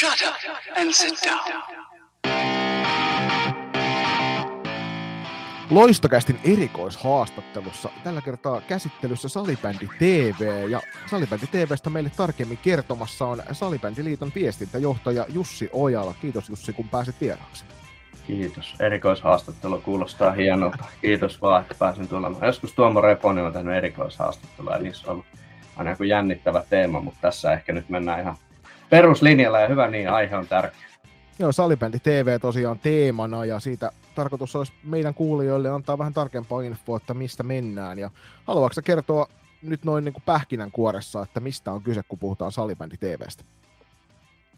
Shut up and sit down. Loistokästin erikoishaastattelussa tällä kertaa käsittelyssä Salibändi TV ja Salibändi TVstä meille tarkemmin kertomassa on Salibändiliiton viestintäjohtaja Jussi Ojala. Kiitos Jussi, kun pääsit vieraaksi. Kiitos. Erikoishaastattelu kuulostaa hienolta. Kiitos vaan, että pääsin tulemaan. Joskus Tuomo Reponen on tehnyt erikoishaastattelua ja niissä on ollut aina joku jännittävä teema, mutta tässä ehkä nyt mennään ihan peruslinjalla ja hyvä niin, aihe on tärkeä. Joo, Salibändi TV tosiaan teemana ja siitä tarkoitus olisi meidän kuulijoille antaa vähän tarkempaa infoa, että mistä mennään. Ja haluatko kertoa nyt noin niin kuin pähkinänkuoressa, että mistä on kyse, kun puhutaan Salibändi TVstä?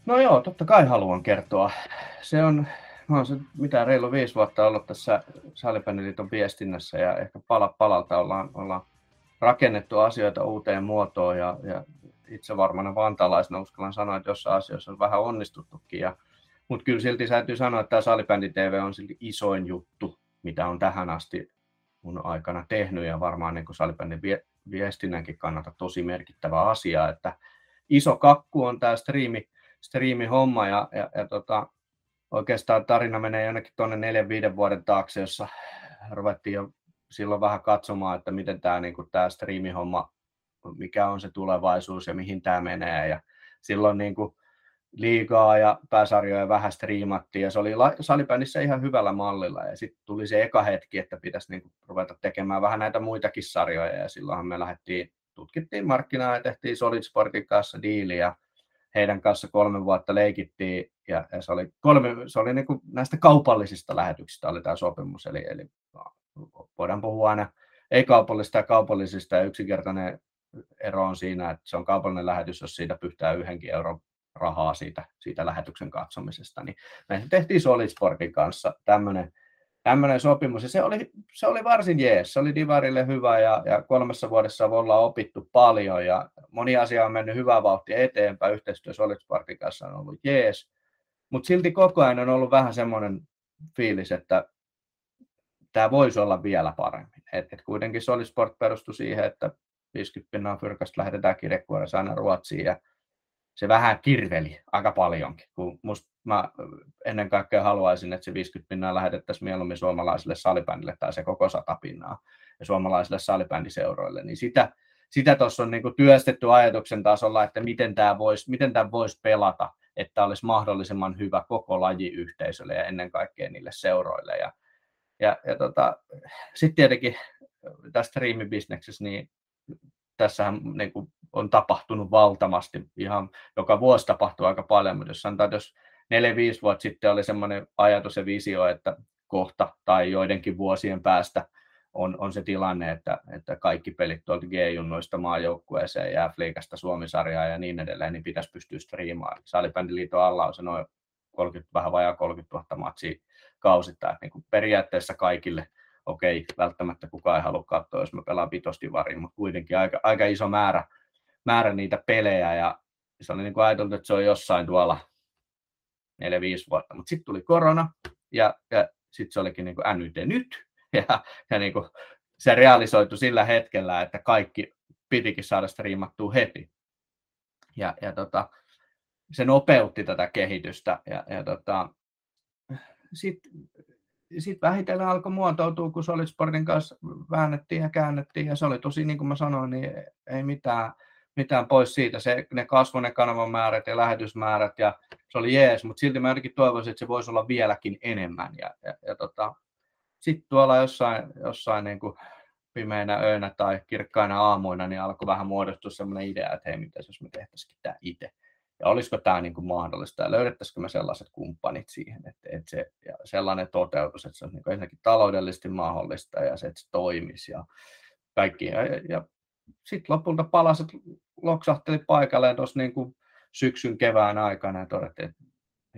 No joo, totta kai haluan kertoa. Se on, mä oon se mitä reilu viisi vuotta ollut tässä Salibändiliiton viestinnässä ja ehkä pala palalta ollaan, ollaan rakennettu asioita uuteen muotoon ja, ja itse varmana vantaalaisena uskallan sanoa, että jossain asioissa on vähän onnistuttukin. Ja, mutta kyllä silti täytyy sanoa, että tämä Salibändi TV on silti isoin juttu, mitä on tähän asti mun aikana tehnyt ja varmaan niin salibändin viestinnänkin kannalta tosi merkittävä asia, että iso kakku on tämä striimi, striimi-homma ja, ja, ja tota, oikeastaan tarina menee jonnekin tuonne neljän viiden vuoden taakse, jossa ruvettiin jo silloin vähän katsomaan, että miten tämä, niin tämä striimihomma, mikä on se tulevaisuus ja mihin tämä menee. Ja silloin niin kuin, liigaa ja pääsarjoja vähän striimattiin ja se oli salibändissä ihan hyvällä mallilla. Ja sitten tuli se eka hetki, että pitäisi niin kuin ruveta tekemään vähän näitä muitakin sarjoja. Ja silloinhan me lähdettiin, tutkittiin markkinaa ja tehtiin Solid Sportin kanssa diili ja heidän kanssa kolme vuotta leikittiin. Ja, ja se oli, kolme, se oli niin kuin näistä kaupallisista lähetyksistä oli tämä sopimus, eli, eli voidaan puhua aina ei-kaupallisista ja kaupallisista ja yksinkertainen ero on siinä, että se on kaupallinen lähetys, jos siitä pyhtää yhdenkin euron rahaa siitä, siitä lähetyksen katsomisesta. Niin me tehtiin Solid Sportin kanssa tämmöinen tämmöinen sopimus, ja se oli, se oli varsin jees, se oli Divarille hyvä, ja, ja kolmessa vuodessa ollaan opittu paljon, ja moni asia on mennyt hyvää vauhtia eteenpäin, yhteistyö Solid Sportin kanssa on ollut jees, mutta silti koko ajan on ollut vähän semmoinen fiilis, että tämä voisi olla vielä paremmin. Et, et kuitenkin Solid Sport perustui siihen, että 50 pinnaa fyrkasta lähetetään kirjekuoressa aina Ruotsiin, ja se vähän kirveli aika paljonkin, kun musta mä ennen kaikkea haluaisin, että se 50 pinnaa lähetettäisiin mieluummin suomalaiselle salibändille tai se koko 100 pinnaa ja suomalaisille salibändiseuroille, niin sitä, sitä on niinku työstetty ajatuksen tasolla, että miten tämä voisi vois pelata, että olisi mahdollisimman hyvä koko lajiyhteisölle ja ennen kaikkea niille seuroille. Ja, ja, ja tota, sitten tietenkin tässä striimibisneksessä, niin tässähän niin kuin on tapahtunut valtavasti. Ihan joka vuosi tapahtuu aika paljon, mutta jos sanotaan, jos 4-5 vuotta sitten oli semmoinen ajatus ja visio, että kohta tai joidenkin vuosien päästä on, on se tilanne, että, että kaikki pelit tuolta G-junnoista maajoukkueeseen ja F-liigasta Suomisarjaa ja niin edelleen, niin pitäisi pystyä striimaamaan. Salibändiliiton alla on se noin 30, vähän vajaa 30 000 matsia kausittain. Niin kuin periaatteessa kaikille okei, välttämättä kukaan ei halua katsoa, jos mä pelaan vitostivarin, mutta kuitenkin aika, aika iso määrä, määrä niitä pelejä ja se oli niin kuin ajateltu, että se on jossain tuolla 4-5 vuotta, mutta sitten tuli korona ja, ja sitten se olikin niin kuin NYT nyt ja, ja niin kuin se realisoitu sillä hetkellä, että kaikki pitikin saada striimattua heti. Ja, ja tota, se nopeutti tätä kehitystä ja, ja tota, sitten sitten vähitellen alkoi muotoutua, kun Solid Sportin kanssa väännettiin ja käännettiin, ja se oli tosi, niin kuin mä sanoin, niin ei mitään, mitään pois siitä. Se, ne kasvoi ne kanavan määrät ja lähetysmäärät, ja se oli jees, mutta silti mä jotenkin toivoisin, että se voisi olla vieläkin enemmän. Ja, ja, ja tota, sitten tuolla jossain, jossain niin kuin pimeinä öinä tai kirkkaina aamuina, niin alkoi vähän muodostua sellainen idea, että hei, mitä jos me tehtäisikin tämä itse ja olisiko tämä niin kuin mahdollista ja löydettäisikö me sellaiset kumppanit siihen, että, että se sellainen toteutus, että se on niin ensinnäkin taloudellisesti mahdollista ja se, että se toimisi ja kaikki. Ja, ja sitten lopulta palaset loksahteli paikalleen tuossa niin kuin syksyn kevään aikana ja todettiin, että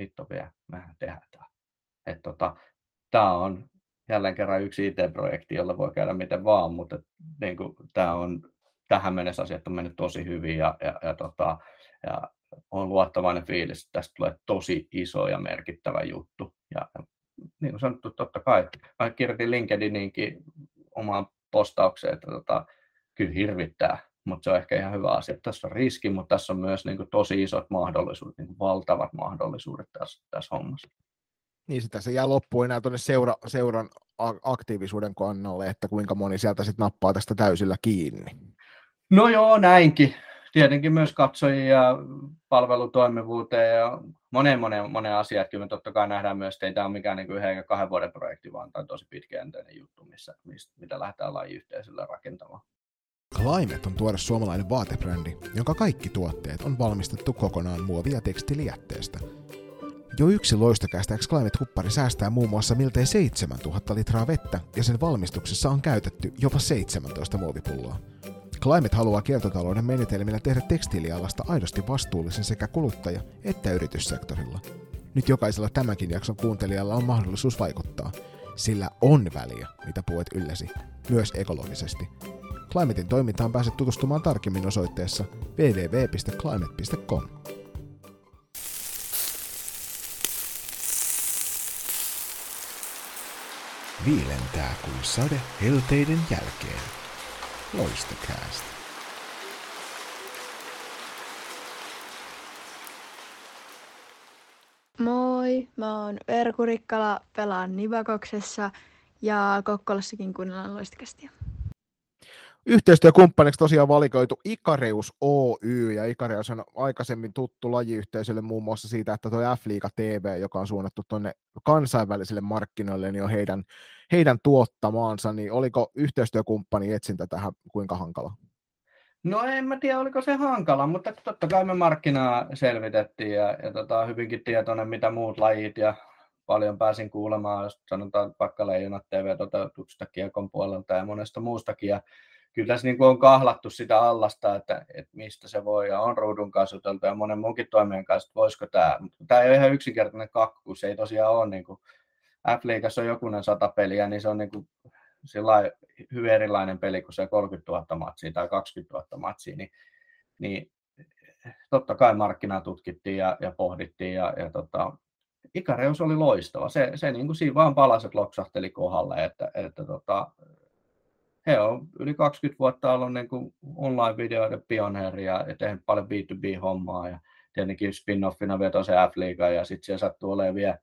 hitto vielä, mehän tehdään tämä. Että tota, tämä on jälleen kerran yksi IT-projekti, jolla voi käydä miten vaan, mutta niin kuin, tämä on tähän mennessä asiat on mennyt tosi hyvin ja, ja, ja, tota, ja on luottavainen fiilis, että tästä tulee tosi iso ja merkittävä juttu. Ja niin kuin sanottu, totta kai. Mä kirjoitin LinkedIninkin omaan postaukseen, että tota, kyllä hirvittää mutta se on ehkä ihan hyvä asia. Tässä on riski, mutta tässä on myös niin kuin, tosi isot mahdollisuudet, niin kuin, valtavat mahdollisuudet tässä, tässä hommassa. Niin sitä se jää loppuun enää tuonne seura, seuran aktiivisuuden kannalle, että kuinka moni sieltä sitten nappaa tästä täysillä kiinni. No joo, näinkin. Tietenkin myös katsojia palvelutoimivuuteen ja moneen moneen, moneen asiaan. Kyllä me totta kai nähdään myös, että ei tämä ole mikään niin yhden ja kahden vuoden projekti, vaan tämä on tosi pitkäjänteinen juttu, missä, mistä, mitä lähdetään lajiyhteisöllä rakentamaan. Climate on tuore suomalainen vaatebrändi, jonka kaikki tuotteet on valmistettu kokonaan muovi- ja tekstilijätteestä. Jo yksi loistokästä Climate-kuppari säästää muun muassa miltei 7000 litraa vettä ja sen valmistuksessa on käytetty jopa 17 muovipulloa. Climate haluaa kiertotalouden menetelmillä tehdä tekstiilialasta aidosti vastuullisen sekä kuluttaja- että yrityssektorilla. Nyt jokaisella tämänkin jakson kuuntelijalla on mahdollisuus vaikuttaa, sillä on väliä, mitä puet ylläsi, myös ekologisesti. Climatein toimintaan pääset tutustumaan tarkemmin osoitteessa www.climate.com. Viilentää kuin sade helteiden jälkeen. Loistokäästä. Moi, mä oon Verku Rikkala, pelaan Nivakoksessa ja Kokkolassakin kuunnellaan loistokästiä. Yhteistyökumppaniksi tosiaan valikoitu Ikareus Oy, ja Ikareus on aikaisemmin tuttu lajiyhteisölle muun muassa siitä, että tuo F-liiga TV, joka on suunnattu tuonne kansainvälisille markkinoille, niin on heidän, heidän tuottamaansa, niin oliko yhteistyökumppani etsintä tähän kuinka hankala? No en mä tiedä, oliko se hankala, mutta totta kai me markkinaa selvitettiin ja, ja tota, hyvinkin tietoinen, mitä muut lajit ja paljon pääsin kuulemaan, jos sanotaan vaikka Leijonat TV-toteutuksesta kiekon puolelta ja monesta muustakin. Ja kyllä tässä niin kuin on kahlattu sitä allasta, että, että mistä se voi, ja on ruudun kanssa ja monen muunkin toimijan kanssa, että voisiko tämä. Tämä ei ole ihan yksinkertainen kakku, se ei tosiaan ole niin kuin F-liigassa on jokunen sata peliä, niin se on niin kuin hyvin erilainen peli kuin se 30 000 matsia tai 20 000 matsia, niin, niin totta kai markkinaa tutkittiin ja, ja pohdittiin ja, ja tota, Ikareus oli loistava. Se, se niin kuin siinä vaan palaset loksahteli kohdalle, että, että tota, he on yli 20 vuotta ollut niin kuin online-videoiden pioneeri ja tehnyt paljon B2B-hommaa ja tietenkin spin-offina veto F-liiga ja sitten siellä sattuu olemaan vielä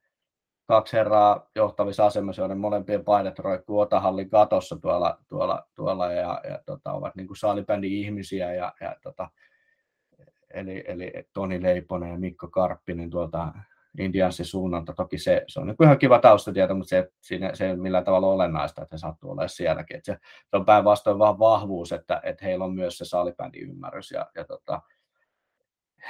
kaksi herraa johtavissa asemassa, joiden molempien paidat roikkuu Otahallin katossa tuolla, tuolla, tuolla ja, ja tota, ovat niin kuin saalibändin ihmisiä ja, ja tota, eli, eli Toni Leiponen ja Mikko Karppinen tuolta Indianssin suunnalta. Toki se, se on niin ihan kiva taustatieto, mutta se, siinä, se ei ole millään tavalla olennaista, että he sattuu olemaan sielläkin. Että se, se on päinvastoin vaan vahvuus, että, että heillä on myös se saalibändin ymmärrys. Ja, ja tota,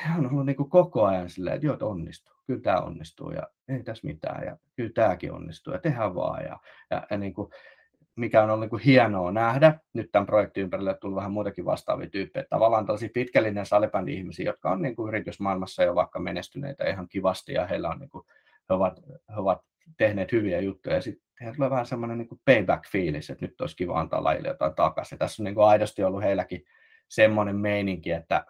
he on ollut niin kuin koko ajan silleen, että joo, että onnistuu. Kyllä tämä onnistuu ja ei tässä mitään ja kyllä tämäkin onnistuu ja tehdään vaan. Ja, ja, ja niin kuin, mikä on ollut niin kuin hienoa nähdä. Nyt tämän projektin ympärille on tullut vähän muutakin vastaavia tyyppejä. Tavallaan tällaisia pitkällinen salibändi ihmisiä, jotka on niin kuin yritysmaailmassa jo vaikka menestyneitä ihan kivasti ja heillä on niin kuin, he, ovat, he ovat tehneet hyviä juttuja ja sitten heillä tulee vähän semmoinen niin payback-fiilis, että nyt olisi kiva antaa lajille jotain takaisin. Tässä on niin kuin aidosti ollut heilläkin semmoinen meininki, että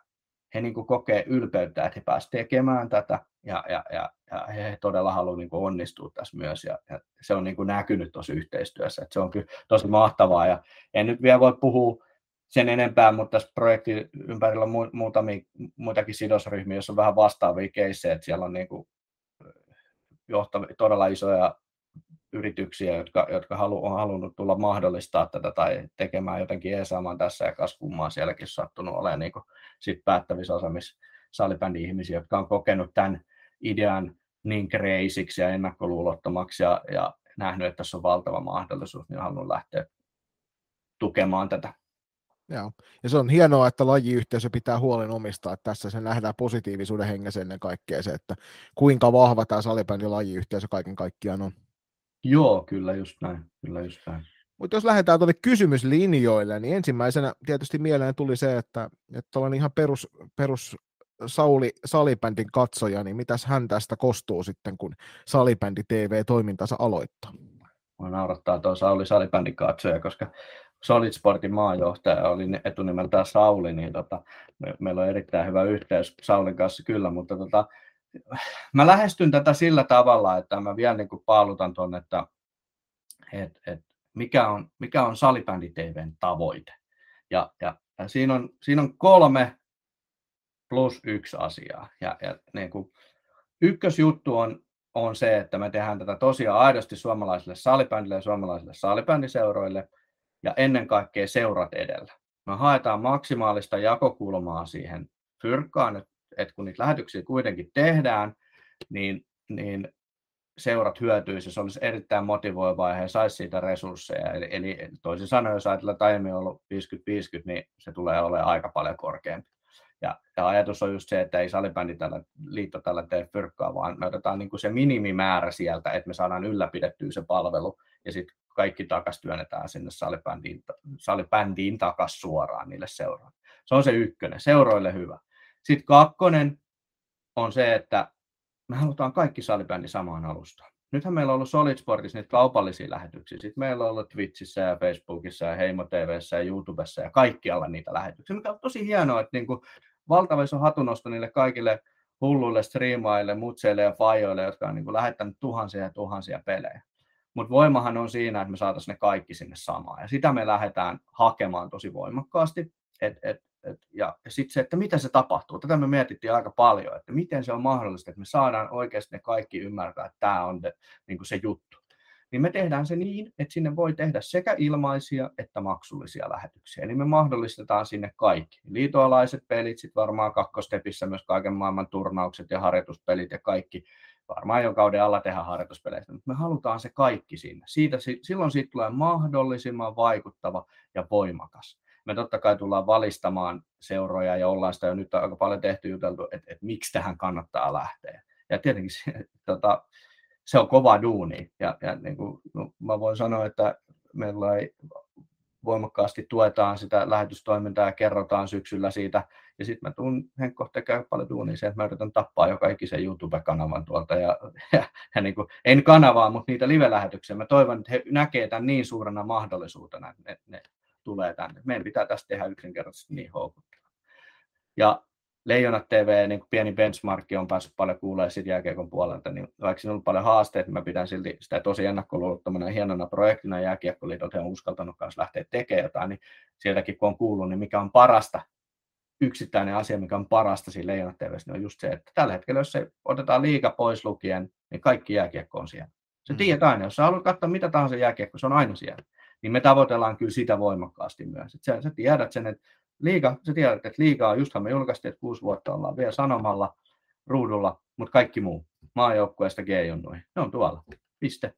he niin kuin kokee ylpeyttä, että he pääsevät tekemään tätä ja, ja, ja, ja he todella haluavat niin onnistua tässä myös ja, ja se on niin kuin näkynyt tuossa yhteistyössä, että se on kyllä tosi mahtavaa. Ja en nyt vielä voi puhua sen enempää, mutta tässä projektin ympärillä on muutamia muitakin sidosryhmiä, joissa on vähän vastaavia keissejä, siellä on niin kuin johtavia, todella isoja yrityksiä, jotka, jotka halu, on halunnut tulla mahdollistaa tätä tai tekemään jotenkin eesaamaan tässä ja kas kummaa sielläkin sattunut olemaan niin sit päättävissä osaamissa salibändi-ihmisiä, jotka on kokenut tämän idean niin kreisiksi ja ennakkoluulottomaksi ja, ja nähnyt, että tässä on valtava mahdollisuus, niin halunnut lähteä tukemaan tätä. Joo. Ja se on hienoa, että lajiyhteisö pitää huolen omista, että tässä se nähdään positiivisuuden hengessä ennen kaikkea se, että kuinka vahva tämä salibändi lajiyhteisö kaiken kaikkiaan on. Joo, kyllä just näin. Kyllä just näin. Mutta jos lähdetään tuonne kysymyslinjoille, niin ensimmäisenä tietysti mieleen tuli se, että, että olen ihan perus, perus Sauli salibändin katsoja, niin mitäs hän tästä kostuu sitten, kun salibändi TV-toimintansa aloittaa? Mua naurattaa tuo Sauli salibändin katsoja, koska Solid Sportin maajohtaja oli etunimeltään Sauli, niin tota, me, meillä on erittäin hyvä yhteys Saulin kanssa kyllä, mutta tota, mä lähestyn tätä sillä tavalla, että mä vielä niin paalutan tuonne, että et, et, mikä on, mikä on salibändi TVn tavoite. Ja, ja ja siinä, on, siinä on kolme plus yksi asiaa. Ja, ja niin kuin, ykkösjuttu on, on se, että me tehdään tätä tosiaan aidosti suomalaisille salibändille ja suomalaisille salibändiseuroille ja ennen kaikkea seurat edellä. Me haetaan maksimaalista jakokulmaa siihen fyrkkaan, että, että kun niitä lähetyksiä kuitenkin tehdään, niin, niin seurat hyötyisi, se olisi erittäin motivoivaa ja he saisi siitä resursseja. Eli, eli toisin sanoen, jos ajatellaan, että aiemmin ollut 50-50, niin se tulee olemaan aika paljon korkeampi. Ja, ja ajatus on just se, että ei salibändi tällä, liitto tällä tee fyrkkaa, vaan me otetaan niin kuin se minimimäärä sieltä, että me saadaan ylläpidettyä se palvelu, ja sitten kaikki takas työnnetään sinne salibändiin, salibändiin takas suoraan niille seuraan. Se on se ykkönen, seuroille hyvä. Sitten kakkonen on se, että me halutaan kaikki salibändi samaan alustaan. Nythän meillä on ollut Solid Sportissa niitä kaupallisia lähetyksiä. Sitten meillä on ollut Twitchissä ja Facebookissa ja Heimo TVssä ja YouTubessa ja kaikkialla niitä lähetyksiä, mikä on tosi hienoa, että niin kuin valtava iso hatunosto niille kaikille hulluille striimaille, mutseille ja fajoille, jotka on niin kuin lähettänyt tuhansia ja tuhansia pelejä. Mutta voimahan on siinä, että me saataisiin ne kaikki sinne samaan. Ja sitä me lähdetään hakemaan tosi voimakkaasti. Et, et, et, ja sitten se, että miten se tapahtuu. Tätä me mietittiin aika paljon, että miten se on mahdollista, että me saadaan oikeasti ne kaikki ymmärtää, että tämä on de, niin kuin se juttu. Niin me tehdään se niin, että sinne voi tehdä sekä ilmaisia että maksullisia lähetyksiä. Eli me mahdollistetaan sinne kaikki. Liitoalaiset pelit, sitten varmaan kakkostepissä myös kaiken maailman turnaukset ja harjoituspelit ja kaikki varmaan jo kauden alla tehdä harjoituspeleistä, mutta me halutaan se kaikki sinne. Siitä, silloin siitä tulee mahdollisimman vaikuttava ja voimakas. Me totta kai tullaan valistamaan seuroja ja ollaan sitä jo nyt aika paljon tehty juteltu, että, että miksi tähän kannattaa lähteä. Ja tietenkin se, tota, se on kova duuni. Ja, ja niin kuin, no, mä voin sanoa, että meillä ei voimakkaasti tuetaan sitä lähetystoimintaa ja kerrotaan syksyllä siitä. Ja sitten mä tuun Henkko tekee paljon duunia sen, että mä yritän tappaa joka ikisen YouTube-kanavan tuolta. Ja, ja, ja niin kuin, en kanavaa, mutta niitä live-lähetyksiä. Mä toivon, että he näkee tämän niin suurena mahdollisuutena, että ne, ne tulee tänne. Meidän pitää tästä tehdä yksinkertaisesti niin houkutteleva. Ja Leijonat TV, niin kuin pieni benchmarkki, on päässyt paljon kuulemaan siitä jääkiekon puolelta, niin vaikka siinä on ollut paljon haasteita, mä pidän silti sitä tosi ennakkoluulottomana hienona projektina jääkiekkoliitot on uskaltanut kanssa lähteä tekemään jotain, niin sieltäkin kun on kuullut, niin mikä on parasta, yksittäinen asia, mikä on parasta siinä Leijonat TV, niin on just se, että tällä hetkellä, jos se otetaan liika pois lukien, niin kaikki jääkiekko on siellä. Se mm. tiedät aina, jos sä haluat katsoa mitä tahansa jääkiekko, se on aina siellä. Niin me tavoitellaan kyllä sitä voimakkaasti myös. Että sä, sä tiedät sen, että liiga, sä tiedät, että liigaa, justhan me julkaistiin, että kuusi vuotta ollaan vielä sanomalla ruudulla, mutta kaikki muu, maajoukkueesta G-junnuihin, ne on tuolla, piste.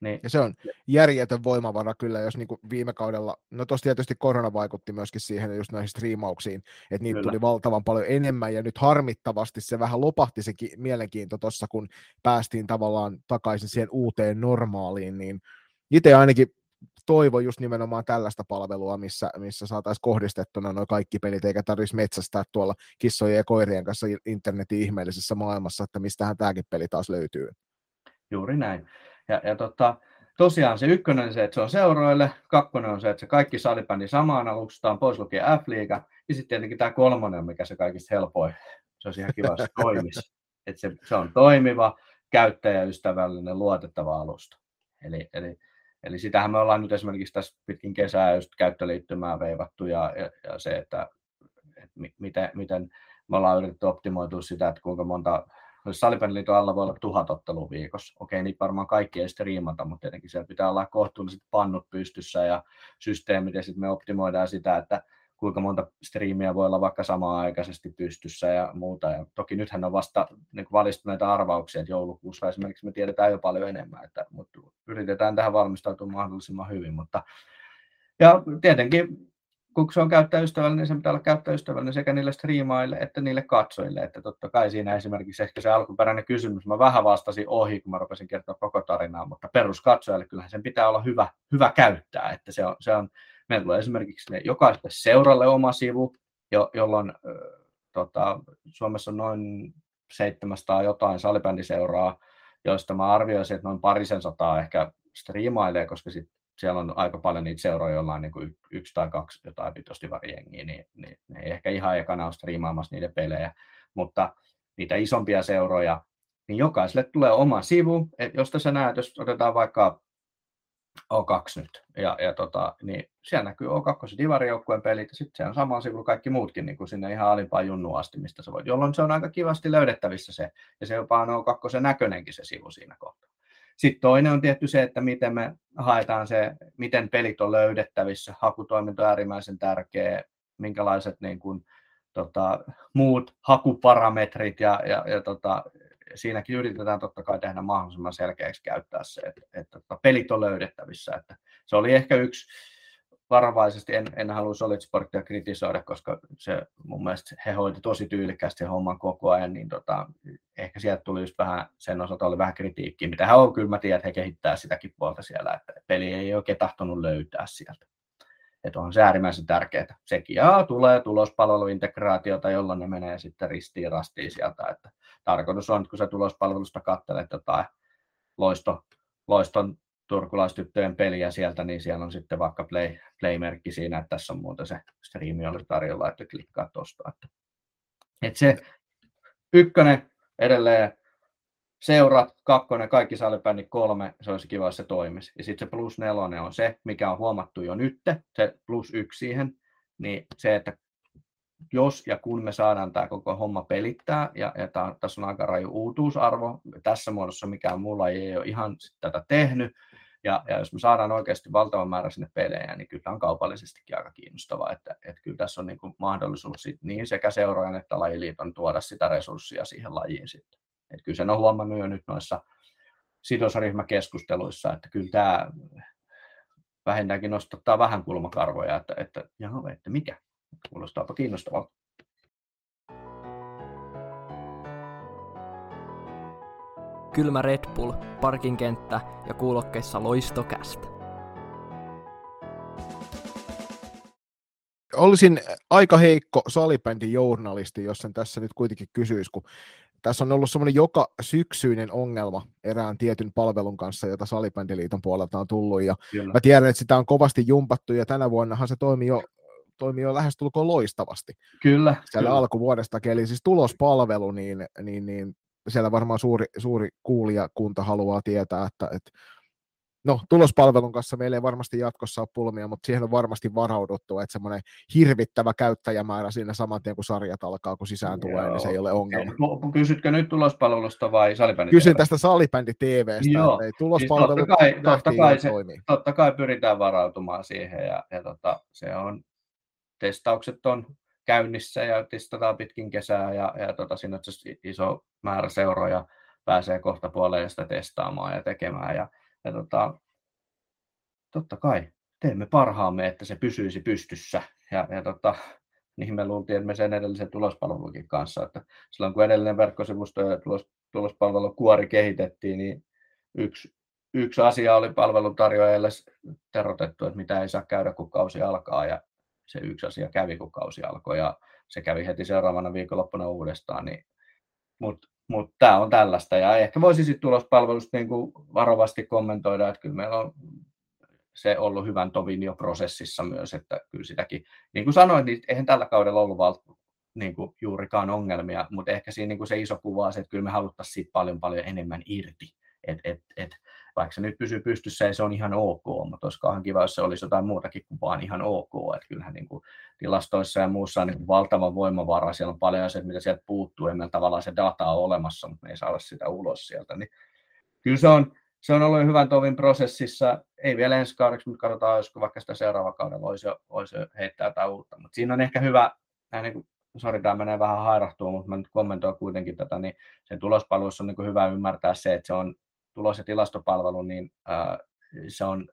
Niin. Ja se on järjetön voimavara kyllä, jos niin kuin viime kaudella, no tuossa tietysti korona vaikutti myöskin siihen just näihin striimauksiin, että niitä kyllä. tuli valtavan paljon enemmän, ja nyt harmittavasti se vähän lopahti se mielenkiinto tuossa, kun päästiin tavallaan takaisin siihen uuteen normaaliin, niin itse ainakin toivo just nimenomaan tällaista palvelua, missä, missä saataisiin kohdistettuna noin kaikki pelit, eikä tarvitsisi metsästää tuolla kissojen ja koirien kanssa internetin ihmeellisessä maailmassa, että mistähän tämäkin peli taas löytyy. Juuri näin. Ja, ja tota, tosiaan se ykkönen on se, että se on seuroille, kakkonen on se, että se kaikki salibändi samaan alustaan, pois lukien F-liiga, ja sitten tietenkin tämä kolmonen on mikä se kaikista helpoin. Se on ihan kiva, se toimisi. Että se, se on toimiva, käyttäjäystävällinen, luotettava alusta. Eli, eli Eli sitähän me ollaan nyt esimerkiksi tässä pitkin kesää just käyttöliittymää veivattu ja, ja, ja se, että, että miten, miten me ollaan yritetty optimoitua sitä, että kuinka monta Salibändiliiton alla voi olla tuhat ottelua viikossa. Okei, niin varmaan kaikki ei striimata, mutta tietenkin siellä pitää olla kohtuulliset pannut pystyssä ja systeemit, ja sitten me optimoidaan sitä, että kuinka monta striimiä voi olla vaikka samaan aikaisesti pystyssä ja muuta. Ja toki nythän on vasta niin valistuneita arvauksia, että joulukuussa esimerkiksi me tiedetään jo paljon enemmän, että, mutta yritetään tähän valmistautua mahdollisimman hyvin. Mutta, ja tietenkin kun se on käyttäjäystävällinen, niin se pitää olla käyttäjäystävällinen sekä niille striimaille että niille katsojille. Että totta kai siinä esimerkiksi ehkä se alkuperäinen kysymys, mä vähän vastasin ohi, kun mä rupesin kertoa koko tarinaa, mutta peruskatsojalle kyllähän sen pitää olla hyvä, hyvä käyttää. Että se on, se on, meillä tulee esimerkiksi ne jokaiselle seuralle oma sivu, jo, jolloin tota, Suomessa on noin 700 jotain salibändiseuraa, joista mä arvioisin, että noin parisen sataa ehkä striimailee, koska sit siellä on aika paljon niitä seuroja, joilla on niin kuin yksi tai kaksi jotain vitostivariengiä, niin, niin ne ei ehkä ihan ekana ole striimaamassa niiden pelejä, mutta niitä isompia seuroja, niin jokaiselle tulee oma sivu, että josta sä näet, jos otetaan vaikka O2 nyt. Ja, ja tota, niin siellä näkyy O2 divarijoukkueen pelit ja sitten se on samalla sivulla kaikki muutkin niin kuin sinne ihan alimpaan junnu asti, mistä se voi, jolloin se on aika kivasti löydettävissä se. Ja se jopa on O2 näköinenkin se sivu siinä kohtaa. Sitten toinen on tietty se, että miten me haetaan se, miten pelit on löydettävissä. Hakutoiminto on äärimmäisen tärkeä, minkälaiset niin kuin, tota, muut hakuparametrit ja, ja, ja tota, siinäkin yritetään totta kai tehdä mahdollisimman selkeäksi käyttää se, että, että, että pelit on löydettävissä. Että se oli ehkä yksi, varovaisesti en, en halua Solid Sportia kritisoida, koska se mun mielestä he hoiti tosi tyylikkäästi homman koko ajan, niin tota, ehkä sieltä tuli just vähän, sen osalta oli vähän kritiikkiä, mitä hän on, kyllä mä tiedän, että he kehittää sitäkin puolta siellä, että peli ei oikein tahtonut löytää sieltä. Että on se äärimmäisen tärkeää. Sekin ja tulee tulospalveluintegraatiota, jolloin ne menee sitten ristiin rastiin sieltä. Että tarkoitus on, että kun sä tulospalvelusta katselet jotain loisto, loiston turkulaistyttöjen peliä sieltä, niin siellä on sitten vaikka play, play-merkki siinä, että tässä on muuten se striimi oli tarjolla, että klikkaa tuosta. Että, että se ykkönen edelleen seurat, kakkonen, kaikki salibändit kolme, se olisi kiva, jos se toimisi. Ja sitten se plus nelonen on se, mikä on huomattu jo nyt, se plus yksi siihen, niin se, että jos ja kun me saadaan tämä koko homma pelittää, ja, ja tää, tässä on aika raju uutuusarvo, tässä muodossa mikään mulla ei ole ihan tätä tehnyt, ja, ja jos me saadaan oikeasti valtavan määrä sinne pelejä, niin kyllä on kaupallisestikin aika kiinnostavaa, että, että kyllä tässä on niin mahdollisuus sit niin sekä seurojen että lajiliiton tuoda sitä resurssia siihen lajiin sitten. Että kyllä sen on huomannut jo nyt noissa sidosryhmäkeskusteluissa, että kyllä tämä vähintäänkin nostattaa vähän kulmakarvoja, että, että, jaha, että mikä, kuulostaapa kiinnostavalta. Kylmä Red Bull, parkinkenttä ja kuulokkeissa loistokästä. Olisin aika heikko salibändin journalisti, jos sen tässä nyt kuitenkin kysyisi, kun tässä on ollut semmoinen joka syksyinen ongelma erään tietyn palvelun kanssa, jota Salibändiliiton puolelta on tullut, ja Kyllä. mä tiedän, että sitä on kovasti jumpattu, ja tänä vuonnahan se toimii jo, toimii jo lähestulkoon loistavasti. Kyllä. Siellä kyllä. alkuvuodestakin, eli siis tulospalvelu, niin, niin, niin siellä varmaan suuri, suuri kuulijakunta haluaa tietää, että, että no, tulospalvelun kanssa meillä ei varmasti jatkossa ole pulmia, mutta siihen on varmasti varauduttu, että semmoinen hirvittävä käyttäjämäärä siinä saman tien, kun sarjat alkaa, kun sisään tulee, Joo. niin se ei ole ongelma. Kysytkö nyt tulospalvelusta vai salibändi Kysyn tästä salibändi TVstä, Joo. ei tulospalvelu siis totta kai, totta kai, se, toimii. totta kai pyritään varautumaan siihen, ja, ja tota, se on, testaukset on käynnissä ja testataan pitkin kesää, ja, ja tota, siinä on iso määrä seuroja pääsee kohta puolelle sitä testaamaan ja tekemään, ja ja tota, totta kai teemme parhaamme, että se pysyisi pystyssä. Ja, ja tota, niin me luultiin, että me sen edellisen tulospalvelunkin kanssa, että silloin kun edellinen verkkosivusto ja tulos, tulospalvelu kuori kehitettiin, niin yksi, yksi asia oli palveluntarjoajalle terotettu, että mitä ei saa käydä, kun kausi alkaa, ja se yksi asia kävi, kun kausi alkoi, ja se kävi heti seuraavana viikonloppuna uudestaan, niin, mutta mutta tämä on tällaista. Ja ehkä voisi sitten tulospalvelusta niin kuin varovasti kommentoida, että kyllä meillä on se ollut hyvän tovin jo prosessissa myös, että kyllä sitäkin, niin kuin sanoin, niin eihän tällä kaudella ollut val, niin kuin juurikaan ongelmia, mutta ehkä siinä niin kuin se iso kuva on se, että kyllä me haluttaisiin siitä paljon paljon enemmän irti. Et, et, et, vaikka se nyt pysyy pystyssä ja se on ihan ok, mutta olisikaan kiva, jos se olisi jotain muutakin kuin vaan ihan ok. Että kyllähän niin kuin tilastoissa ja muussa on niin valtava voimavara, siellä on paljon asioita, mitä sieltä puuttuu, ja meillä tavallaan se data on olemassa, mutta me ei saada sitä ulos sieltä. Niin kyllä se on, se on ollut hyvän tovin prosessissa, ei vielä ensi kaudeksi, mutta katsotaan, josko vaikka sitä seuraava kauden voisi, voisi heittää jotain uutta. Mutta siinä on ehkä hyvä, niin kuin, sori, tämä menee vähän hairahtua, mutta mä nyt kommentoin kuitenkin tätä, niin sen tulospalvelussa on niin hyvä ymmärtää se, että se on tulos- ja tilastopalvelu, niin äh, se on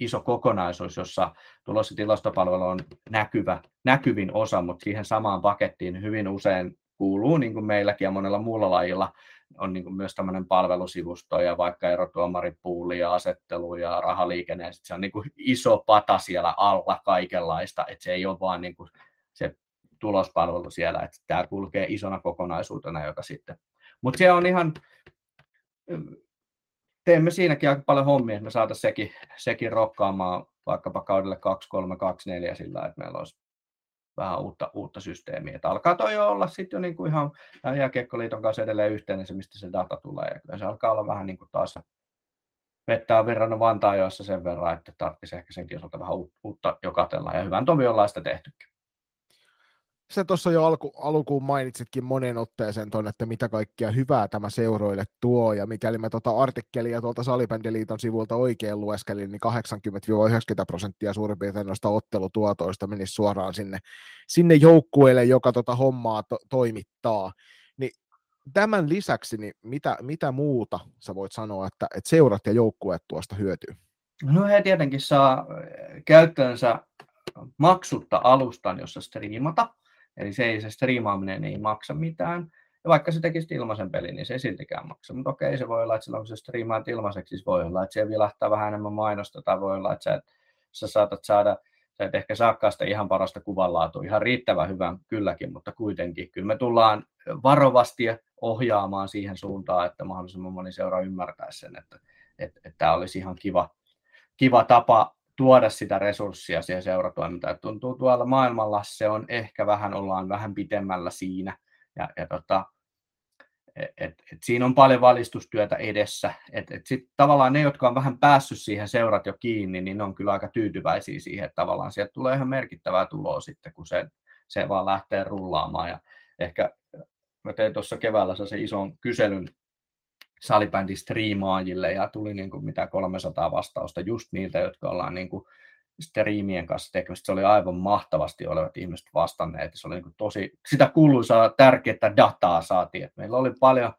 iso kokonaisuus, jossa tulos- ja tilastopalvelu on näkyvä, näkyvin osa, mutta siihen samaan pakettiin hyvin usein kuuluu, niin kuin meilläkin ja monella muulla lajilla, on niin kuin myös tämmöinen palvelusivusto ja vaikka erotuomaripuuli ja asettelu ja rahaliikenne, ja se on niin kuin iso pata siellä alla kaikenlaista, että se ei ole vaan niin kuin se tulospalvelu siellä, että tämä kulkee isona kokonaisuutena, joka sitten, mutta se on ihan teemme siinäkin aika paljon hommia, että me saataisiin sekin, sekin rokkaamaan vaikkapa kaudelle 2-3-2-4 sillä, että meillä olisi vähän uutta, uutta systeemiä. Että alkaa toi jo olla sitten jo niin kuin ihan Jääkiekkoliiton kanssa edelleen yhteinen se, mistä se data tulee. Ja kyllä se alkaa olla vähän niin kuin taas vettä on virrannut Vantaajoissa sen verran, että tarvitsisi ehkä senkin osalta vähän uutta jo katella. Ja hyvän toviolla sitä tehtykin. Se tuossa jo alku, alkuun mainitsitkin monen otteeseen tuonne, että mitä kaikkia hyvää tämä seuroille tuo, ja mikäli mä tuota artikkelia tuolta Salibändiliiton sivulta oikein lueskelin, niin 80-90 prosenttia suurin piirtein noista ottelutuotoista menisi suoraan sinne, sinne joukkueelle, joka tuota hommaa to, toimittaa. Niin tämän lisäksi, niin mitä, mitä muuta sä voit sanoa, että, että seurat ja joukkueet tuosta hyötyy? No he tietenkin saa käyttöönsä maksutta alustan, jossa striimata. Eli se, ei, se striimaaminen ei maksa mitään. Ja vaikka se tekisi ilmaisen pelin, niin se ei siltikään maksa. Mutta okei, se voi olla, että silloin kun se striimaat ilmaiseksi, siis voi olla, että siellä vilahtaa vähän enemmän mainosta, tai voi olla, että sä, et, sä saatat saada, sä et ehkä saakaan sitä ihan parasta kuvanlaatua, ihan riittävän hyvän kylläkin, mutta kuitenkin. Kyllä me tullaan varovasti ohjaamaan siihen suuntaan, että mahdollisimman moni seura ymmärtäisi sen, että, että, että tämä olisi ihan kiva, kiva tapa tuoda sitä resurssia siihen seuratoimintaan. Tuntuu tuolla maailmalla se on ehkä vähän, ollaan vähän pitemmällä siinä. Ja, ja tota, et, et, et siinä on paljon valistustyötä edessä. Et, et sit tavallaan ne, jotka on vähän päässyt siihen seurat jo kiinni, niin ne on kyllä aika tyytyväisiä siihen, että tavallaan sieltä tulee ihan merkittävää tuloa sitten, kun se, se vaan lähtee rullaamaan. Ja ehkä mä tein tuossa keväällä se ison kyselyn salibändin striimaajille ja tuli niin kuin mitä 300 vastausta just niiltä, jotka ollaan niin kuin striimien kanssa tekemistä. Se oli aivan mahtavasti olevat ihmiset vastanneet. Se oli niin kuin tosi, sitä kuuluisaa tärkeää dataa saatiin. Meillä oli paljon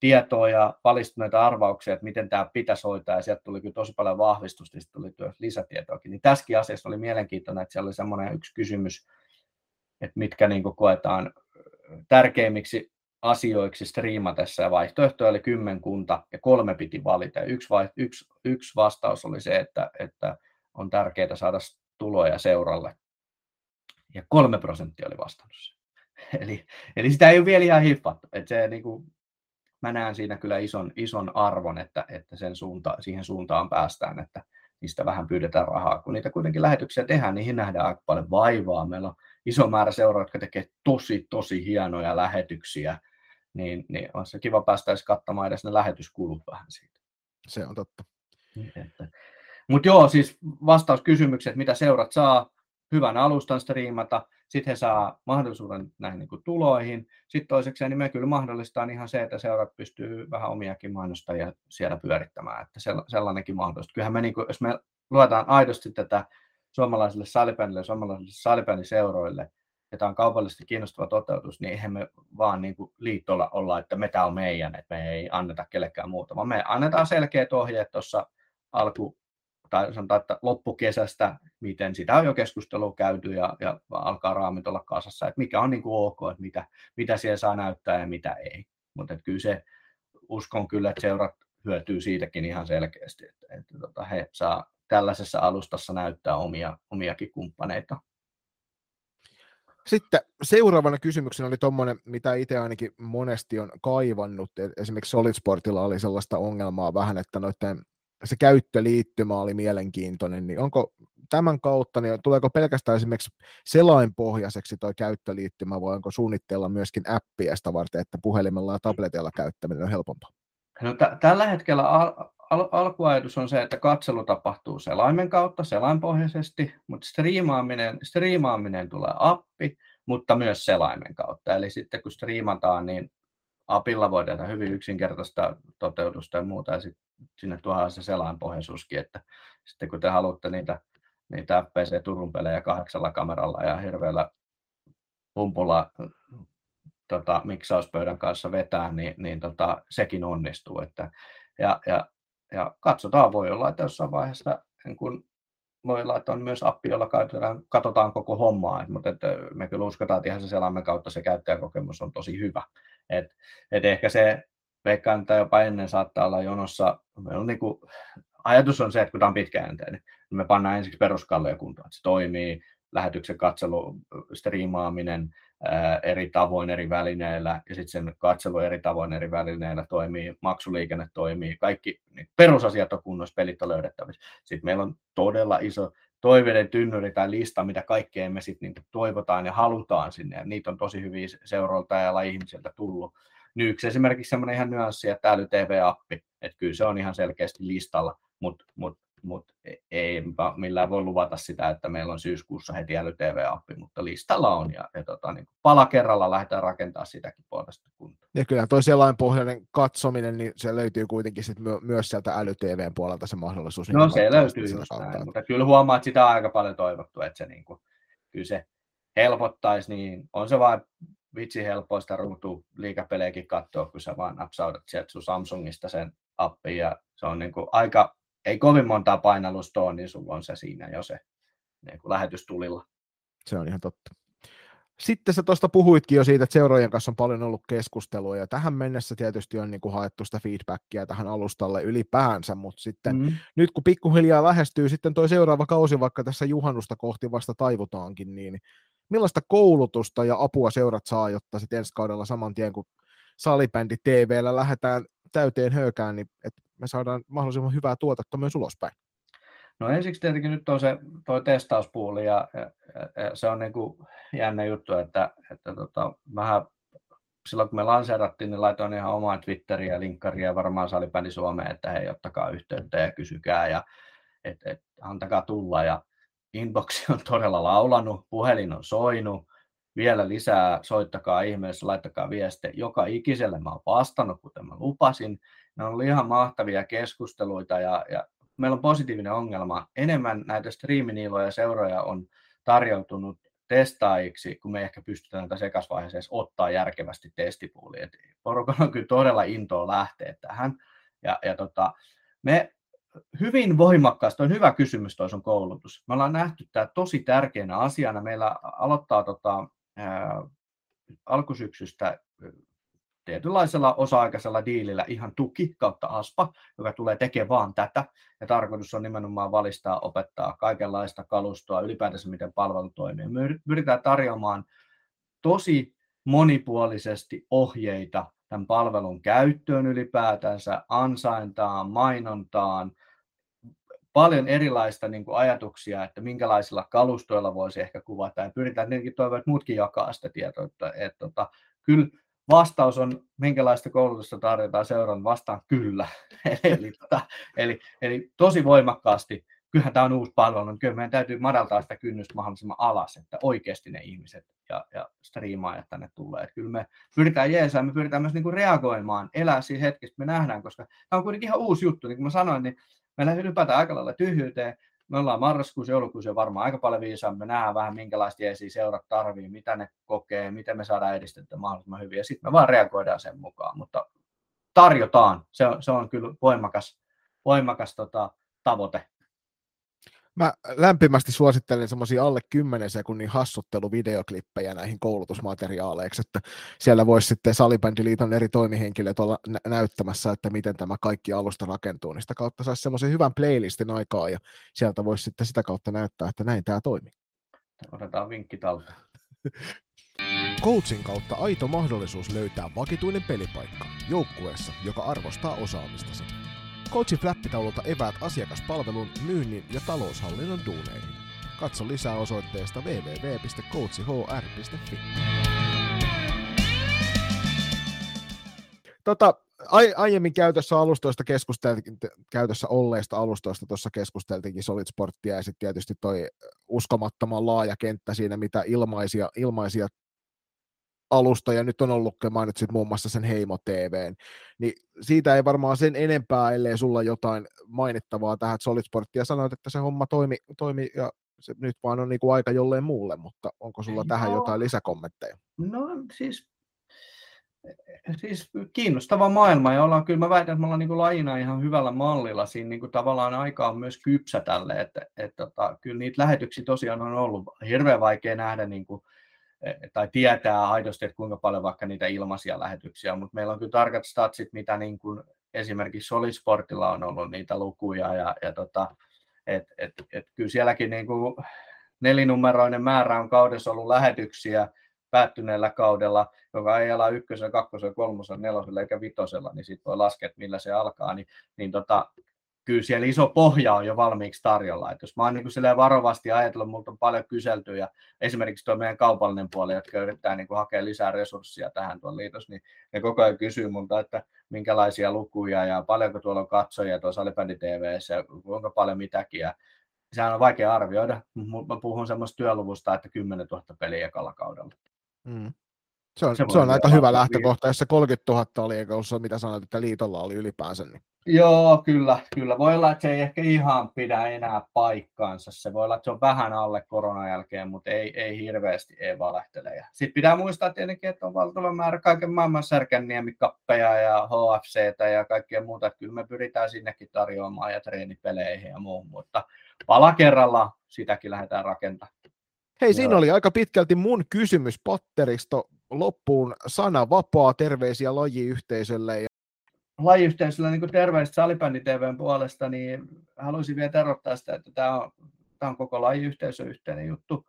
tietoa ja valistuneita arvauksia, että miten tämä pitäisi hoitaa, ja sieltä tuli kyllä tosi paljon vahvistusta, ja sitten tuli lisätietoakin. Niin tässäkin asiassa oli mielenkiintoinen, että siellä oli semmoinen yksi kysymys, että mitkä niin koetaan tärkeimmiksi asioiksi striimatessa ja vaihtoehtoja oli kymmenkunta ja kolme piti valita. Yksi, vai, yksi, yksi vastaus oli se, että, että on tärkeää saada tuloja seuralle. Ja kolme prosenttia oli vastannut se. Eli, eli sitä ei ole vielä ihan hiffattu. Että se, niin kuin, mä näen siinä kyllä ison, ison arvon, että, että sen suunta, siihen suuntaan päästään, että niistä vähän pyydetään rahaa. Kun niitä kuitenkin lähetyksiä tehdään, niihin nähdään aika paljon vaivaa. Meillä on iso määrä seuraa, jotka tekee tosi, tosi hienoja lähetyksiä niin, niin on se kiva päästä edes katsomaan edes ne lähetyskulut vähän siitä. Se on totta. Niin, Mutta joo, siis vastaus kysymykseen, mitä seurat saa, hyvän alustan striimata, sitten he saa mahdollisuuden näihin niin kuin tuloihin. Sitten toiseksi niin me kyllä mahdollistaa ihan se, että seurat pystyy vähän omiakin mainostajia siellä pyörittämään, että sellainenkin mahdollista. Kyllähän me, niin kuin, jos me luetaan aidosti tätä suomalaisille salibändille, suomalaisille salibändiseuroille, ja tämä on kaupallisesti kiinnostava toteutus, niin eihän me vaan niin kuin liittolla olla, että me tämä on meidän, että me ei anneta kellekään muuta, vaan me annetaan selkeät ohjeet tuossa alku, tai sanotaan, että loppukesästä, miten sitä on jo keskustelua käyty ja, ja alkaa raamit olla kasassa, että mikä on niin kuin ok, että mitä, mitä siellä saa näyttää ja mitä ei. Mutta kyllä se, uskon kyllä, että seurat hyötyy siitäkin ihan selkeästi, että, että, että tota, he saa tällaisessa alustassa näyttää omia, omiakin kumppaneita sitten seuraavana kysymyksenä oli tuommoinen, mitä itse ainakin monesti on kaivannut. Esimerkiksi Solid Sportilla oli sellaista ongelmaa vähän, että noiden, se käyttöliittymä oli mielenkiintoinen, niin onko tämän kautta, niin tuleeko pelkästään esimerkiksi selainpohjaiseksi tuo käyttöliittymä, vai onko suunnitteilla myöskin appia sitä varten, että puhelimella ja tabletilla käyttäminen on helpompaa? No, t- tällä hetkellä al- al- alkuajatus on se, että katselu tapahtuu selaimen kautta, selainpohjaisesti, mutta striimaaminen, striimaaminen tulee appi, mutta myös selaimen kautta. Eli sitten kun striimataan, niin apilla voi tehdä hyvin yksinkertaista toteutusta ja muuta, ja sitten sinne tuodaan se selainpohjaisuuskin, että sitten kun te haluatte niitä, niitä FPC Turun pelejä kahdeksalla kameralla ja hirveällä pumpulla tota, miksauspöydän kanssa vetää, niin, niin tota, sekin onnistuu. Että, ja, ja, ja katsotaan, voi olla, että jossain vaiheessa niin kun voi olla, että on myös appi, jolla katsotaan, katsotaan koko hommaa, mutta että me kyllä uskotaan, että ihan se selaimen kautta se käyttäjäkokemus on tosi hyvä. Et, et ehkä se, veikkaan, että jopa ennen saattaa olla jonossa, on niin kuin, ajatus on se, että kun tämä on pitkäjänteinen, niin me pannaan ensiksi peruskalleja kuntoon, että se toimii, lähetyksen katselu, striimaaminen, eri tavoin eri välineillä ja sitten sen katselu eri tavoin eri välineillä toimii, maksuliikenne toimii, kaikki niin perusasiat on kunnossa, pelit on löydettävissä. Sitten meillä on todella iso toiveiden tynnyri tai lista, mitä kaikkea me sitten niin toivotaan ja halutaan sinne, ja niitä on tosi hyviä seuralta ja ihmisiltä tullut. Nyt yksi esimerkiksi semmoinen ihan nyanssi, että äly TV-appi, että kyllä se on ihan selkeästi listalla mutta mut, mut ei millään voi luvata sitä, että meillä on syyskuussa heti äly-TV-appi, mutta listalla on ja, ja tota, niin pala kerralla lähdetään rakentamaan sitäkin puolesta kuntoon. Ja kyllä toi selainpohjainen katsominen, niin se löytyy kuitenkin sit my- myös sieltä äly-TVn puolelta se mahdollisuus. No niin se löytyy just näin, mutta kyllä huomaa, että sitä on aika paljon toivottu, että se, niin kuin, kyllä se helpottaisi, niin on se vaan vitsi helpoista ruutu liikapelejäkin katsoa, kun sä vaan napsaudat sieltä sun Samsungista sen appi ja se on niin kuin aika, ei kovin montaa painallusta ole, niin sulla on se siinä jo se niin kuin lähetystulilla. Se on ihan totta. Sitten sä tuosta puhuitkin jo siitä, että seuraajien kanssa on paljon ollut keskustelua, ja tähän mennessä tietysti on niin kuin haettu sitä feedbackia tähän alustalle ylipäänsä, mutta sitten mm. nyt kun pikkuhiljaa lähestyy sitten toi seuraava kausi, vaikka tässä juhannusta kohti vasta taivutaankin, niin millaista koulutusta ja apua seurat saa, jotta sitten ensi kaudella saman tien, kun salibändi TVllä lähdetään täyteen höykään, niin että me saadaan mahdollisimman hyvää tuotetta myös ulospäin? No ensiksi tietenkin nyt on se toi testauspuuli ja, ja, ja se on niin kuin jännä juttu, että, että tota, vähän silloin kun me lanseerattiin, niin laitoin ihan omaa Twitteriä ja linkkaria ja varmaan salibändi Suomeen, että hei, ottakaa yhteyttä ja kysykää ja et, et, antakaa tulla ja inboxi on todella laulanut, puhelin on soinut, vielä lisää, soittakaa ihmeessä, laittakaa vieste. Joka ikiselle mä oon vastannut, kuten mä lupasin. Ne on ollut ihan mahtavia keskusteluita ja, ja meillä on positiivinen ongelma. Enemmän näitä striiminiiloja seuroja on tarjoutunut testaajiksi, kun me ehkä pystytään tässä ekasvaiheessa ottaa järkevästi testipuoliin. Porukalla on kyllä todella intoa lähteä tähän. Ja, ja tota, me hyvin voimakkaasti, on hyvä kysymys toi sun koulutus. Me ollaan nähty tämä tosi tärkeänä asiana. Meillä aloittaa tota, ää, alkusyksystä tietynlaisella osa-aikaisella diilillä ihan tuki kautta ASPA, joka tulee tekemään vaan tätä. Ja tarkoitus on nimenomaan valistaa, opettaa kaikenlaista kalustoa, ylipäätänsä miten palvelu toimii. Me pyritään tarjoamaan tosi monipuolisesti ohjeita tämän palvelun käyttöön ylipäätänsä, ansaintaan, mainontaan, paljon erilaista niin kuin ajatuksia, että minkälaisilla kalustoilla voisi ehkä kuvata, ja pyritään tietenkin toivoa, että muutkin jakaa sitä tietoa, että, että, että tota, kyllä vastaus on, minkälaista koulutusta tarjotaan seuran vastaan, kyllä. eli, tota, eli, eli tosi voimakkaasti, kyllähän tämä on uusi palvelu, niin kyllä meidän täytyy madaltaa sitä kynnystä mahdollisimman alas, että oikeasti ne ihmiset ja, ja striimaajat tänne tulee. Että kyllä me pyritään jeesaa, me pyritään myös niinku reagoimaan, elää siinä hetkessä, me nähdään, koska tämä on kuitenkin ihan uusi juttu, niin kuin mä sanoin, niin meillä hypätään aika lailla tyhjyyteen, me ollaan marraskuussa, joulukuussa varmaan aika paljon viisaa, me nähdään vähän minkälaista jeesiä seurat tarvii, mitä ne kokee, miten me saadaan edistettyä mahdollisimman hyvin. Ja sitten me vaan reagoidaan sen mukaan, mutta tarjotaan, se on, se on kyllä voimakas, voimakas tota, tavoite. Mä lämpimästi suosittelen semmoisia alle 10 sekunnin hassutteluvideoklippejä näihin koulutusmateriaaleiksi, että siellä voisi sitten Salibändiliiton eri toimihenkilöt olla nä- näyttämässä, että miten tämä kaikki alusta rakentuu, niin sitä kautta saisi semmoisen hyvän playlistin aikaa ja sieltä voisi sitten sitä kautta näyttää, että näin tämä toimii. Otetaan vinkki talteen. Coachin kautta aito mahdollisuus löytää vakituinen pelipaikka joukkueessa, joka arvostaa osaamistasi. Coachin flappitaululta eväät asiakaspalvelun, myynnin ja taloushallinnon duuneihin. Katso lisää osoitteesta www.coachihr.fi. Tota, ai, aiemmin käytössä alustoista keskusteltiin, käytössä olleista alustoista tuossa keskusteltiinkin Solid Sporttia ja sitten tietysti toi uskomattoman laaja kenttä siinä, mitä ilmaisia, ilmaisia alusta, ja nyt on ollut, mainitsit muun muassa sen Heimo TVn, niin siitä ei varmaan sen enempää, ellei sulla jotain mainittavaa tähän Solid Sporttiin, ja sanoit, että se homma toimi, toimi ja se nyt vaan on niin kuin aika jolleen muulle, mutta onko sulla tähän jotain lisäkommentteja? No siis, siis kiinnostava maailma, ja ollaan, kyllä mä väitän, että me ollaan niin kuin lajina ihan hyvällä mallilla, siinä niin kuin tavallaan aika on myös kypsä tälle, että, että, että tota, kyllä niitä lähetyksiä tosiaan on ollut hirveän vaikea nähdä niin kuin tai tietää aidosti, että kuinka paljon vaikka niitä ilmaisia lähetyksiä mutta meillä on kyllä tarkat statsit, mitä niin kuin esimerkiksi Solisportilla on ollut niitä lukuja, ja, ja tota, et, et, et kyllä sielläkin niin kuin nelinumeroinen määrä on kaudessa ollut lähetyksiä päättyneellä kaudella, joka ei ala ykkösellä, kakkosella, kolmosella, nelosella eikä vitosella, niin sitten voi laskea, että millä se alkaa, niin, niin tota, kyllä siellä iso pohja on jo valmiiksi tarjolla. Et jos mä oon niin kuin varovasti ajatellut, multa on paljon kyselty ja esimerkiksi tuo meidän kaupallinen puoli, jotka yrittää niin kuin hakea lisää resursseja tähän tuon liitos, niin ne koko ajan kysyy multa, että minkälaisia lukuja ja paljonko tuolla on katsojia tuossa Salibändi TVssä ja kuinka paljon mitäkin. Ja sehän on vaikea arvioida, mutta mä puhun semmoista työluvusta, että 10 000 peliä ekalla kaudella. Mm. Se on, se, se on aika hyvä lähtökohta, jos se 30 000 oli, eikä ollut mitä sanoit, että liitolla oli ylipäänsä. Niin. Joo, kyllä, kyllä. Voi olla, että se ei ehkä ihan pidä enää paikkaansa. Se voi olla, että se on vähän alle koronan jälkeen, mutta ei, ei hirveästi ei valehtele. Sitten pitää muistaa tietenkin, että on valtava määrä kaiken maailman särkänniemikappeja ja HFCtä ja kaikkea muuta. Että kyllä me pyritään sinnekin tarjoamaan ja treenipeleihin ja muuhun, mutta pala kerralla sitäkin lähdetään rakentamaan. Hei, siinä Joo. oli aika pitkälti mun kysymys patteristo loppuun sana vapaa terveisiä lajiyhteisölle. Lajiyhteisölle niin terveistä Salibändi TVn puolesta, niin haluaisin vielä terottaa sitä, että tämä on, tämä on koko lajiyhteisö yhteinen juttu.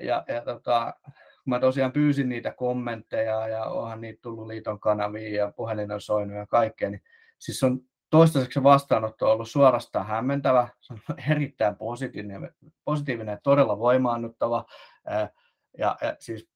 Ja, ja tota, kun mä tosiaan pyysin niitä kommentteja ja onhan niitä tullut liiton kanaviin ja puhelin on soinut ja kaikkea, niin siis on toistaiseksi vastaanotto on ollut suorastaan hämmentävä, se on erittäin positiivinen, positiivinen todella voimaannuttava. Ja, ja siis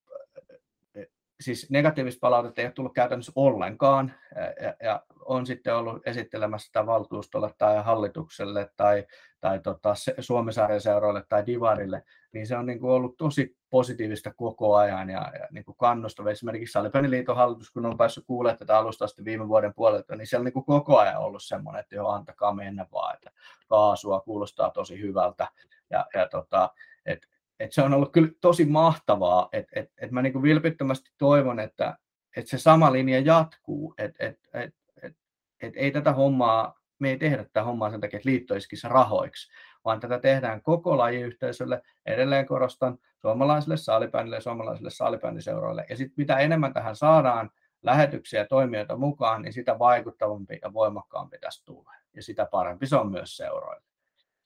siis negatiivista palautetta ei ole tullut käytännössä ollenkaan, ja, ja on sitten ollut esittelemässä sitä valtuustolle tai hallitukselle tai, tai tota, Suomen seuroille tai Divarille, niin se on niin kuin ollut tosi positiivista koko ajan ja, ja niin kuin kannustava. Esimerkiksi Salipäniliiton hallitus, kun on päässyt kuulemaan tätä alusta asti viime vuoden puolelta, niin siellä on niin koko ajan ollut semmoinen, että joo, antakaa mennä vaan, että kaasua kuulostaa tosi hyvältä. Ja, ja tota, et, et se on ollut kyllä tosi mahtavaa, että et, et mä niin vilpittömästi toivon, että et se sama linja jatkuu, että et, et, et, et ei tätä hommaa, me ei tehdä tätä hommaa sen takia, että liitto rahoiksi, vaan tätä tehdään koko lajiyhteisölle, edelleen korostan, suomalaisille saalibändille suomalaisille saalibändiseuroille. Ja sitten mitä enemmän tähän saadaan lähetyksiä ja toimijoita mukaan, niin sitä vaikuttavampi ja voimakkaampi tästä tulee. Ja sitä parempi se on myös seuroille.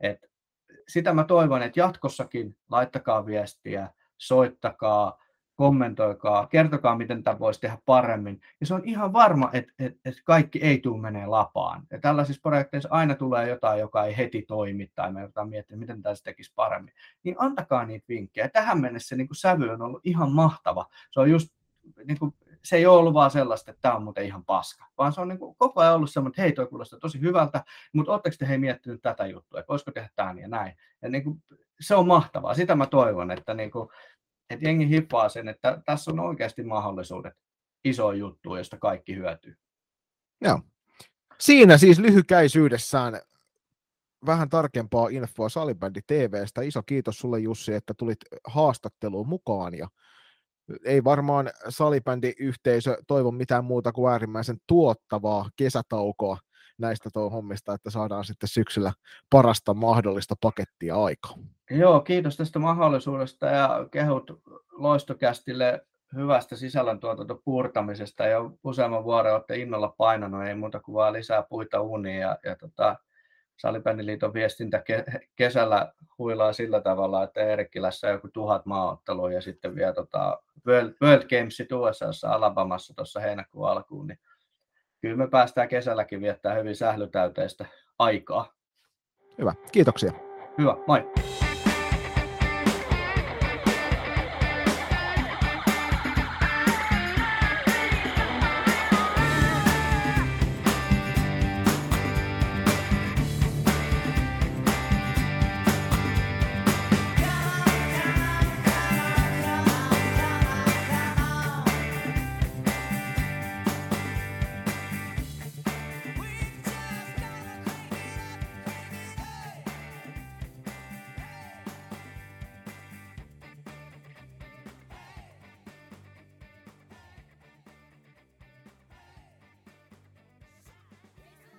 Et sitä mä toivon, että jatkossakin laittakaa viestiä, soittakaa, kommentoikaa, kertokaa, miten tämä voisi tehdä paremmin. Ja se on ihan varma, että, että, että kaikki ei tule menee lapaan. Ja tällaisissa projekteissa aina tulee jotain, joka ei heti toimi, tai me joudutaan miettimään, miten tämä tekisi paremmin. Niin antakaa niitä vinkkejä. Tähän mennessä niin sävy on ollut ihan mahtava. Se on just niin kuin se ei ole ollut vaan sellaista, että tämä on muuten ihan paska, vaan se on niin kuin koko ajan ollut semmoinen, että hei, toi kuulostaa tosi hyvältä, mutta oletteko te hei miettinyt tätä juttua, että voisiko tehdä tämän ja näin. Ja niin kuin, se on mahtavaa, sitä mä toivon, että, niin kuin, että jengi hippaa sen, että tässä on oikeasti mahdollisuudet iso juttu, josta kaikki hyötyy. Joo. Siinä siis lyhykäisyydessään vähän tarkempaa infoa Salibändi TVstä. Iso kiitos sulle Jussi, että tulit haastatteluun mukaan ja ei varmaan salibändiyhteisö toivo mitään muuta kuin äärimmäisen tuottavaa kesätaukoa näistä tuo hommista, että saadaan sitten syksyllä parasta mahdollista pakettia aikaan. Joo, kiitos tästä mahdollisuudesta ja kehut loistokästille hyvästä sisällöntuotanto puurtamisesta. Ja useamman vuoden olette innolla painanut, ei muuta kuin vaan lisää puita uniin ja, ja tota, Salibändiliiton viestintä kesällä huilaa sillä tavalla, että Eerikkilässä joku tuhat maaottelua ja sitten vielä tota World, World Gamesit USAssa Alabamassa tuossa heinäkuun alkuun, niin kyllä me päästään kesälläkin viettää hyvin sählytäyteistä aikaa. Hyvä, kiitoksia. Hyvä, moi.